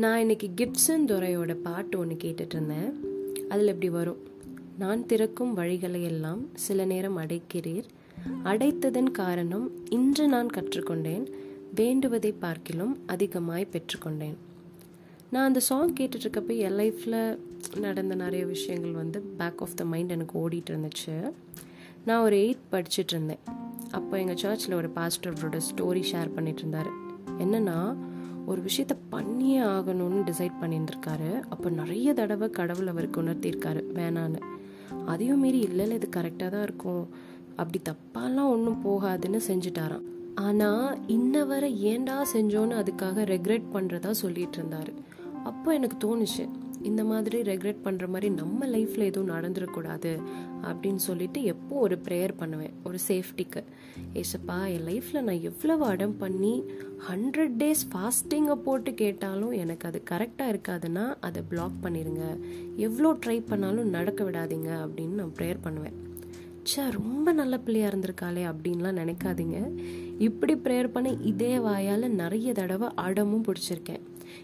நான் இன்னைக்கு கிப்சன் துரையோட பாட்டு ஒன்று கேட்டுட்டு இருந்தேன். அதில் இப்படி வரும். நான் திறக்கும் வழிகளை எல்லாம் சில நேரம் அடைக்கிறீர். அடைத்ததன் காரணம் இன்று நான் கற்றுக்கொண்டேன். வேண்டுவதை பார்க்கிலும் அதிகமாய் பெற்றுக்கொண்டேன். நான் அந்த சாங் கேட்டுட்ருக்கப்போ என் லைஃப்பில் நடந்த நிறைய விஷயங்கள் வந்து பேக் ஆஃப் த மைண்ட் எனக்கு ஓடிட்டு இருந்துச்சு. நான் ஒரு எயித் படிச்சுட்டு இருந்தேன். அப்போ எங்கள் சர்ச்சில் ஒரு பாஸ்டரோட ஸ்டோரி ஷேர் பண்ணிட்டு இருந்தார். என்னன்னா ஒரு விஷயத்த பண்ணியே ஆகணும்னு டிசைட் பண்ணியிருந்திருக்காரு. அப்போ நிறைய தடவை கடவுள் அவருக்கு உணர்த்தியிருக்காரு வேணான்னு. அதையும் மீறி இல்லை இல்லை இது கரெக்டாக தான் இருக்கும். அப்படி தப்பாலாம் ஒன்றும் போகாதுன்னு செஞ்சுட்டாராம். ஆனால் இன்ன வரை ஏன்டா செஞ்சோன்னு அதுக்காக ரெக்ரெட் பண்ணுறதா சொல்லிட்டு இருந்தாரு. அப்போ எனக்கு தோணுச்சு இந்த மாதிரி ரெக்ரெட் பண்ணுற மாதிரி நம்ம லைஃப்பில் எதுவும் நடந்துடக்கூடாது அப்படின்னு சொல்லிட்டு எப்போ ஒரு ப்ரேயர் பண்ணுவேன். ஒரு சேஃப்டிக்கு ஏசப்பா என் லைஃப்பில் நான் எவ்வளவு அடம் பண்ணி ஹண்ட்ரட் டேஸ் ஃபாஸ்டிங்கை போட்டு கேட்டாலும் எனக்கு அது கரெக்டாக இருக்காதுன்னா அதை பிளாக் பண்ணிடுங்க எவ்வளோ ட்ரை பண்ணாலும் நடக்க விடாதீங்க அப்படின்னு நான் ப்ரேயர் பண்ணுவேன். ச்சே ரொம்ப நல்ல பிள்ளையாக இருந்திருக்காளே அப்படின்லாம் நினைக்காதீங்க. இப்படி ப்ரேயர் பண்ண இதே வாயால் நிறைய தடவை அடமும் பிடிச்சிருக்கேன்.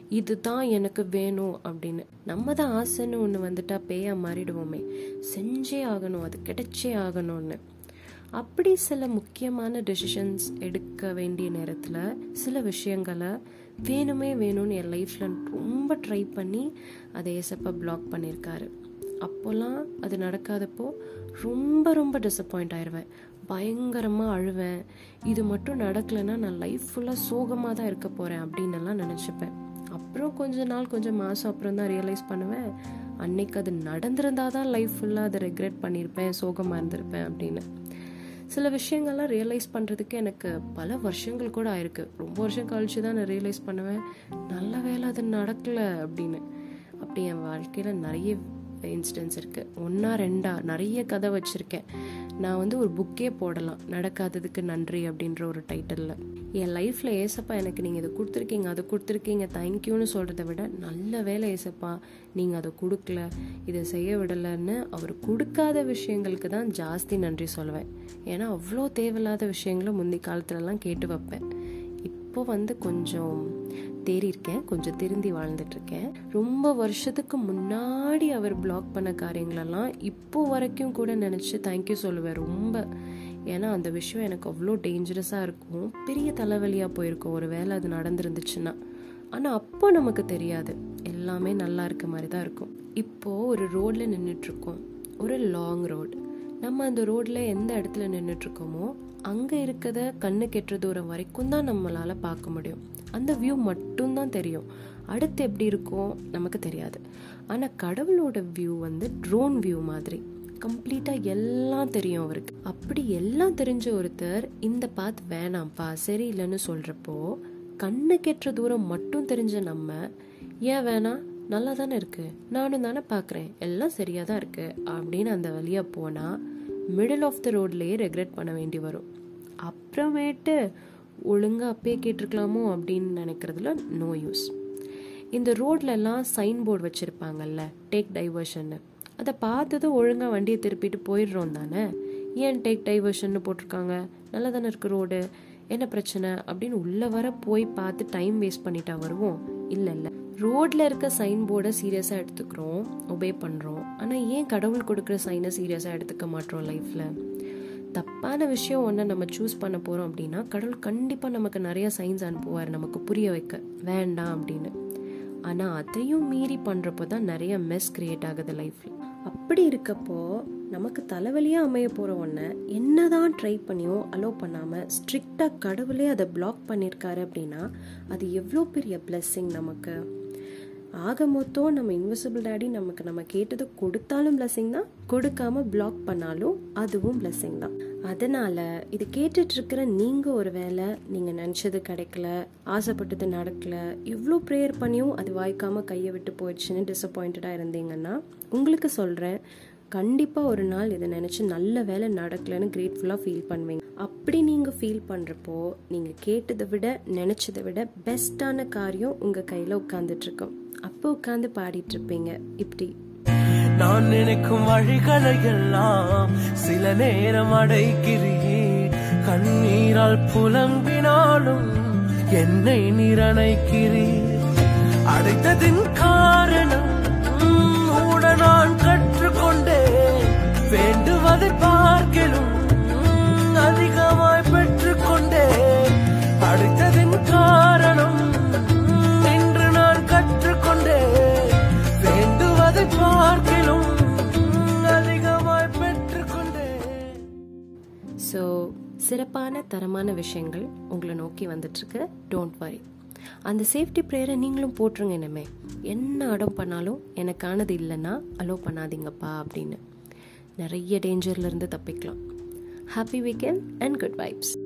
இதுதான் எனக்கு வேணும் அப்படின்னு. நம்ம தான் ஆசைன்னு ஒன்று வந்துட்டா பேயா மாறிடுவோமே. செஞ்சே ஆகணும் அது கிடைச்சே ஆகணும்னு. அப்படி சில முக்கியமான டெசிஷன்ஸ் எடுக்க வேண்டிய நேரத்தில் சில விஷயங்களை வேணுமே வேணும்னு என் லைஃப்பில் ரொம்ப ட்ரை பண்ணி அதை ஏசப்பா பிளாக் பண்ணியிருக்காரு. அப்போல்லாம் அது நடக்காதப்போ ரொம்ப ரொம்ப டிசப்பாயிண்ட் ஆயிடுவேன் பயங்கரமாக அழுவேன். இது மட்டும் நடக்கலைன்னா நான் லைஃப் ஃபுல்லாக சோகமாக தான் இருக்க போகிறேன் அப்படின்னு எல்லாம் நினச்சிப்பேன். அப்புறம் கொஞ்ச நாள் கொஞ்சம் மாதம் அப்புறம் தான் ரியலைஸ் பண்ணுவேன் அன்னைக்கு அது நடந்திருந்தால் தான் லைஃப் ஃபுல்லாக அதை ரெக்ரெட் பண்ணியிருப்பேன் சோகமாக இருந்திருப்பேன் அப்படின்னு. சில விஷயங்கள்லாம் ரியலைஸ் பண்ணுறதுக்கு எனக்கு பல வருஷங்கள் கூட ஆயிருக்கு. ரொம்ப வருஷம் கழிச்சு தான் நான் ரியலைஸ் பண்ணுவேன் நல்ல வேலை அது நடக்கலை அப்படின்னு. அப்படி என் வாழ்க்கையில் நிறைய இன்சிடென்ட்ஸ் இருக்குது ஒன்றா ரெண்டா நிறைய கதை வச்சுருக்கேன். நான் வந்து ஒரு புக்கே போடலாம் நடக்காததுக்கு நன்றி அப்படின்ற ஒரு டைட்டிலில் என் லைஃப்பில் ஏசப்பா எனக்கு நீங்கள் இதை கொடுத்துருக்கீங்க அதை கொடுத்துருக்கீங்க தேங்க்யூன்னு சொல்கிறத விட நல்ல வேலை ஏசப்பா. நீங்கள் அதை கொடுக்கல இதை செய்ய விடலைன்னு அவர் கொடுக்காத விஷயங்களுக்கு தான் ஜாஸ்தி நன்றி சொல்லுவேன் ஏன்னா அவ்வளோ தேவையில்லாத விஷயங்களும் முந்தி காலத்துலலாம் கேட்டு வைப்பேன். இப்போ வந்து கொஞ்சம் தேறியிருக்கேன் கொஞ்சம் திருந்தி வாழ்ந்துட்டு இருக்கேன் ரொம்ப வருஷத்துக்கு முன்னாடி அவர் பிளாக் பண்ண காரியங்களெல்லாம் இப்போ வரைக்கும் கூட நினச்சி தேங்க்யூ சொல்லுவேன் ரொம்ப. ஏன்னா அந்த விஷயம் எனக்கு அவ்வளோ டேஞ்சரஸாக இருக்கும். பெரிய தலைவலியாக போயிருக்கும். ஒரு வேலை அது நடந்துருந்துச்சுன்னா. ஆனால் அப்போ நமக்கு தெரியாது. எல்லாமே நல்லா இருக்க மாதிரி தான் இருக்கும். இப்போது ஒரு ரோடில் நின்றுட்டுருக்கோம் ஒரு லாங் ரோடு நம்ம அந்த ரோட்டில் எந்த இடத்துல நின்றுட்டுருக்கோமோ அங்கே இருக்கிறத கண்ணு கெட்டுற தூரம் வரைக்கும் தான் நம்மளால் பார்க்க முடியும். அந்த வியூ மட்டும்தான் தெரியும். அடுத்து எப்படி இருக்கும்? நமக்கு தெரியாது. ஆனால் கடவுளோட வியூ வந்து ட்ரோன் வியூ மாதிரி. கம்ப்ளீட்டாக எல்லாம் தெரியும் அவருக்கு. அப்படி எல்லாம் தெரிஞ்ச ஒருத்தர் இந்த பாத் வேணாம்ப்பா சரியில்லைன்னு சொல்கிறப்போ கண்ணு கெட்டுற தூரம் மட்டும் தெரிஞ்ச நம்ம ஏன் வேணாம் நல்லா தானே இருக்குது நானும் தானே பார்க்குறேன் எல்லாம் சரியாக தான் இருக்குது அப்படின்னு அந்த வழியாக போனால் மிடில் ஆஃப் த ரோட்லேயே ரெக்ரெட் பண்ண வேண்டி வரும். அப்புறமேட்டு ஒழுங்காக அப்பயே கேட்டிருக்கலாமோ? அப்படின்னு நினைக்கிறதுல நோ யூஸ் இந்த ரோட்லலாம் சைன் போர்டு வச்சுருப்பாங்கல்ல டேக் டைவர்ஷன்னு அதை பார்த்ததும் ஒழுங்காக வண்டியை திருப்பிட்டு போயிடுறோம் தானே? ஏன் டேக் டைவர்ஷன்னு போட்டிருக்காங்க? நல்லா தானே இருக்கு ரோடு என்ன பிரச்சனை? அப்படின்னு உள்ளே வர போய் பார்த்து டைம் வேஸ்ட் பண்ணிட்டா வருவோம். இல்லை இல்லை. ரோட்ல இருக்க சைன் போர்டை சீரியஸாக எடுத்துக்கிறோம். ஒபே பண்ணுறோம் ஆனால் ஏன் கடவுள் கொடுக்குற சைனை சீரியஸாக எடுத்துக்க மாட்டோம் லைஃப்பில் தப்பான விஷயம் ஒன்று நம்ம சூஸ் பண்ண போகிறோம் அப்படின்னா கடவுள் கண்டிப்பாக நமக்கு நிறைய சைன்ஸ் அனுப்புவார் நமக்கு புரிய வைக்க. வேண்டாம் அப்படின்னு. ஆனால் அதையும் மீறி பண்ணுறப்போ தான் நிறைய மெஸ் கிரியேட் ஆகுது லைஃப்பில் அப்படி இருக்கப்போ நமக்கு தலைவலியாக அமைய போகிற ஒன்றை என்னதான் ட்ரை பண்ணியோ அலோவ் பண்ணாமல் ஸ்ட்ரிக்டாக கடவுளே அதை பிளாக் பண்ணியிருக்காரு அப்படின்னா அது எவ்வளோ பெரிய பிளெஸ்ஸிங் நமக்கு? ஆக மொத்தம் நம்ம இன்விசிபிள் டேடி நமக்கு நம்ம கேட்டது கொடுத்தாலும் பிளஸிங் தான் கொடுக்காம பிளாக் பண்ணாலும் அதுவும் பிளஸிங் தான். அதனால இது கேட்டுட்டு இருக்கிற நீங்க ஒரு வேலை நீங்க நினைச்சது கிடைக்கல ஆசைப்பட்டது நடக்கல எவ்வளோ ப்ரேயர் பண்ணியும் அது வாய்க்காம கையை விட்டு போயிடுச்சுன்னு டிசப்பாயிண்டடா இருந்தீங்கன்னா உங்களுக்கு சொல்றேன் கண்டிப்பா ஒரு நாள் இதை நினைச்சு நல்ல வேலை நடக்கலைன்னு கிரேட்ஃபுல்லா ஃபீல் பண்ணுவீங்க. அப்படி நீங்க ஃபீல் பண்றப்போ நீங்க கேட்டதை விட நினச்சதை விட பெஸ்ட்டான காரியம் உங்க கையில உட்காந்துட்ருக்கோம் அப்போ உட்காந்து பாடிட்டு இருப்பீங்க இப்படி. நான் நினைக்கும் வழிகளை எல்லாம் சில நேரம் அடைக்கிறியே. கண்ணீரால் புலம்பினாலும் என்னை நிரணைக்கிறீர். அடைத்ததின் காரணம் கூட நான் கற்றுக்கொண்டேன் வேண்டுவதை பார்க்கலும் அதிகமாய் பெற்றுக்கொண்டு அடுத்ததின் காரணம் இன்று நான் கற்றுக்கொண்டேன் வேண்டுவதை பார்க்கலும் அதிகமாய் பெற்றுக்கொண்டு. ஸோ சிறப்பான தரமான விஷயங்கள் உங்களை நோக்கி வந்துட்டுருக்கு டோன்ட் வரி அந்த சேஃப்டி ப்ரேயரை நீங்களும் போட்டுருங்க என்னமே என்ன அடம் பண்ணாலும் எனக்கானது இல்லைன்னா அலோவ் பண்ணாதீங்கப்பா அப்படின்னு. நிறைய டேஞ்சர்லேருந்து தப்பிக்கலாம். Happy weekend and good vibes